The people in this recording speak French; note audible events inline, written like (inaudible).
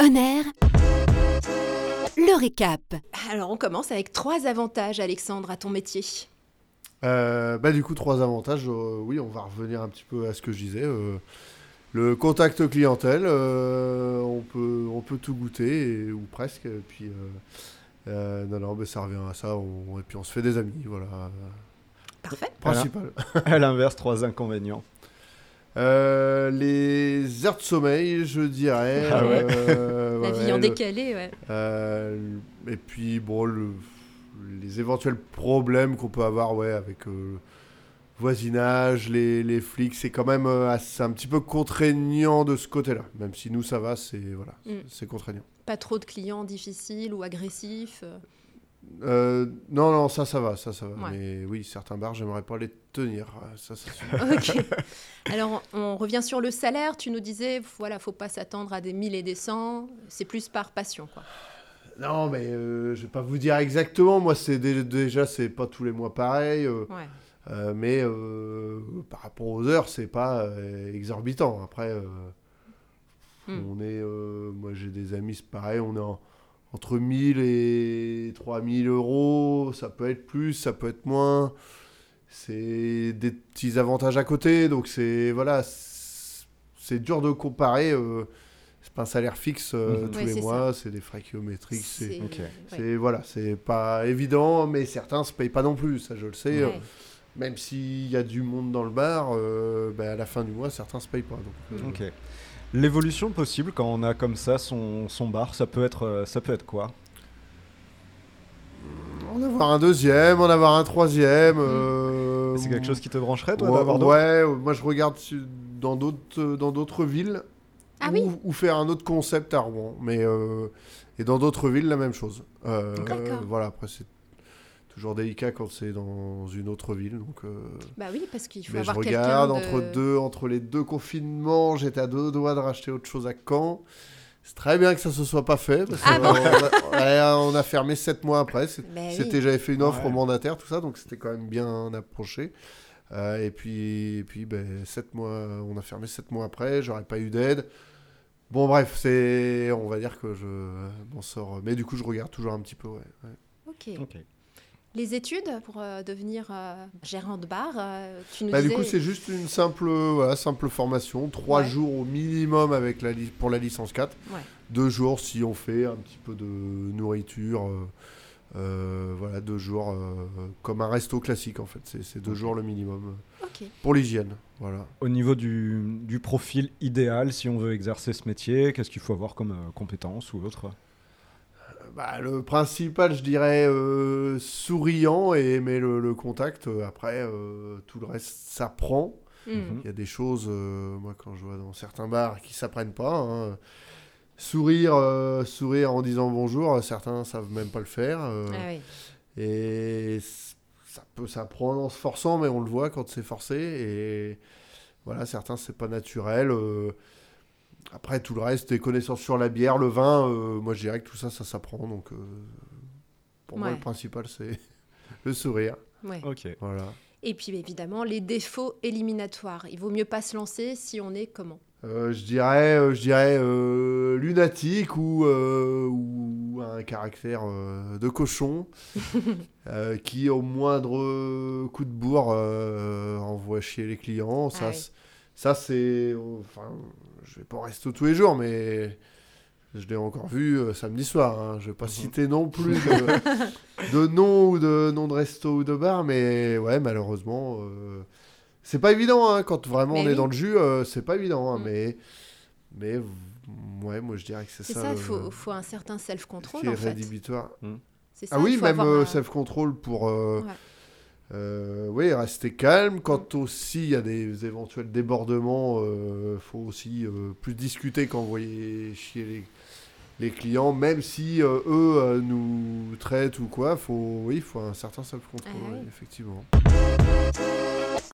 Honneur. Le récap. Alors on commence avec trois avantages, Alexandre, à ton métier. Euh, bah, du coup, trois avantages. euh, oui, on va revenir un petit peu à ce que je disais. euh, le contact clientèle, euh, on, peut, on peut tout goûter, et- ou presque. Et puis, euh, euh, non, non, mais ça revient à ça. on- et puis, on se fait des amis. Voilà. Parfait. Principal. À l'inverse, trois inconvénients. Euh, les heures de sommeil, je dirais. (laughs) Ah ouais. euh, La ouais, vie en le- décalé, ouais. Euh, et puis, bon, le- les éventuels problèmes qu'on peut avoir ouais, avec euh, voisinage, les, les flics, c'est quand même euh, assez- un petit peu contraignant de ce côté-là. Même si nous, ça va, c'est voilà, Mm. c'est contraignant. Pas trop de clients difficiles ou agressifs. Euh. Non, non, ça, ça va, ça, ça va. Ouais. Mais oui, certains bars, j'aimerais pas les tenir. euh, Ça. (laughs) Ok. (laughs) Alors on revient sur le salaire. Tu nous disais, voilà, faut pas s'attendre à des 1000 et des 100. C'est plus par passion, quoi. non, mais euh, je vais pas vous dire exactement. Moi, c'est dé- déjà, c'est pas tous les mois pareil. euh, Ouais. Mais par rapport aux heures, c'est pas exorbitant. Après, Hmm. on est, moi j'ai des amis, c'est pareil, on est en- entre 1000 et 3000 euros. Ça peut être plus, ça peut être moins. C'est des petits avantages à côté, donc c'est voilà, c'est dur de comparer. euh, c'est pas un salaire fixe euh, Mhm. tous Ouais, les c'est mois, c'est des frais kilométriques. C'est voilà, c'est pas évident, mais certains se payent pas non plus, ça je le sais. Ouais. Même s'il y a du monde dans le bar, euh, ben, à la fin du mois, certains se payent pas. Donc, euh, Ok. L'évolution possible quand on a comme ça son, son bar, ça peut être, euh, ça peut être quoi? En avoir un deuxième, en avoir un troisième. euh, C'est quelque chose qui te brancherait, toi, ouais, d'avoir d'autres ouais, moi je regarde dans d'autres dans d'autres villes. Ah ou, oui. ou faire un autre concept à Rouen. Mais, euh, et dans d'autres villes, la même chose. Euh, D'accord. voilà, après c'est toujours délicat quand c'est dans une autre ville. Donc, euh, Bah oui, parce qu'il faut mais je avoir quelqu'un regarde de... entre deux, entre les deux confinements, j'étais à deux doigts de racheter autre chose à Caen. C'est très bien que ça se soit pas fait. Parce Ah bon euh, on, a, ouais, on a fermé sept mois après. Bah oui. C'était, j'avais fait une offre Ouais. au mandataire, tout ça, donc c'était quand même bien approché. Euh, et puis, et puis ben, sept mois, on a fermé sept mois après. J'aurais pas eu d'aide. Bon, bref, c'est, on va dire que je m'en sors. Mais du coup, je regarde toujours un petit peu. Ouais, ouais. Ok. Ok. Les études pour euh, devenir euh, gérant de bar, euh, tu nous Bah, du coup, c'est juste une simple, voilà, simple formation. Trois Ouais. jours au minimum avec la pour la licence 4. Ouais. Deux jours si on fait un petit peu de nourriture. euh, euh, voilà, deux jours euh, comme un resto classique en fait. C'est deux jours le minimum pour l'hygiène. Voilà. Au niveau du, du profil idéal, si on veut exercer ce métier, qu'est-ce qu'il faut avoir comme euh, compétence ou autre? Bah, le principal, je dirais, euh, souriant et aimer le, le contact. Euh, Après, euh, tout le reste s'apprend. Hmm. Mhm. Il y a des choses, euh, moi, quand je vois dans certains bars, qui s'apprennent pas. hein. Sourire, sourire en disant bonjour, certains savent même pas le faire. Ah oui. Et ça peut s'apprendre en se forçant, mais on le voit quand c'est forcé. Et voilà, certains, c'est pas naturel. Après, tout le reste, des connaissances sur la bière, le vin, euh, moi, je dirais que tout ça, ça s'apprend. Donc, euh, pour moi, le principal, c'est (laughs) le sourire. Ouais. Ok. Voilà. Et puis évidemment, les défauts éliminatoires. Il vaut mieux pas se lancer si on est comment? Euh, je dirais, euh, je dirais euh, lunatique ou, euh, ou un caractère euh, de cochon (laughs) euh, qui, au moindre coup de bourre, euh, envoie chier les clients. Ça, Ah oui. Ça c'est. Enfin, je vais pas rester tous les jours, mais je l'ai encore vu euh, samedi soir. hein. Je vais pas Mhm. citer non plus de, (laughs) de nom ou de nom de resto ou de bar, mais ouais, malheureusement. euh, c'est pas évident hein, quand vraiment Mais on est oui. dans le jus, euh, c'est pas évident, hein, Mm. mais mais ouais, moi je dirais que c'est C'est ça. ça, il le- faut, faut un certain ce self-control qui est en fait. rédhibitoire. C'est ça, Ah oui, même euh, un- self-control pour euh, Ouais. Euh, oui, rester calme. Quand aussi il y a des éventuels débordements, il faut aussi euh, plus discuter voyez chier les, les clients, même si euh, eux euh, nous traitent ou quoi. Faut, oui, il faut un certain self-control, Ah oui. effectivement.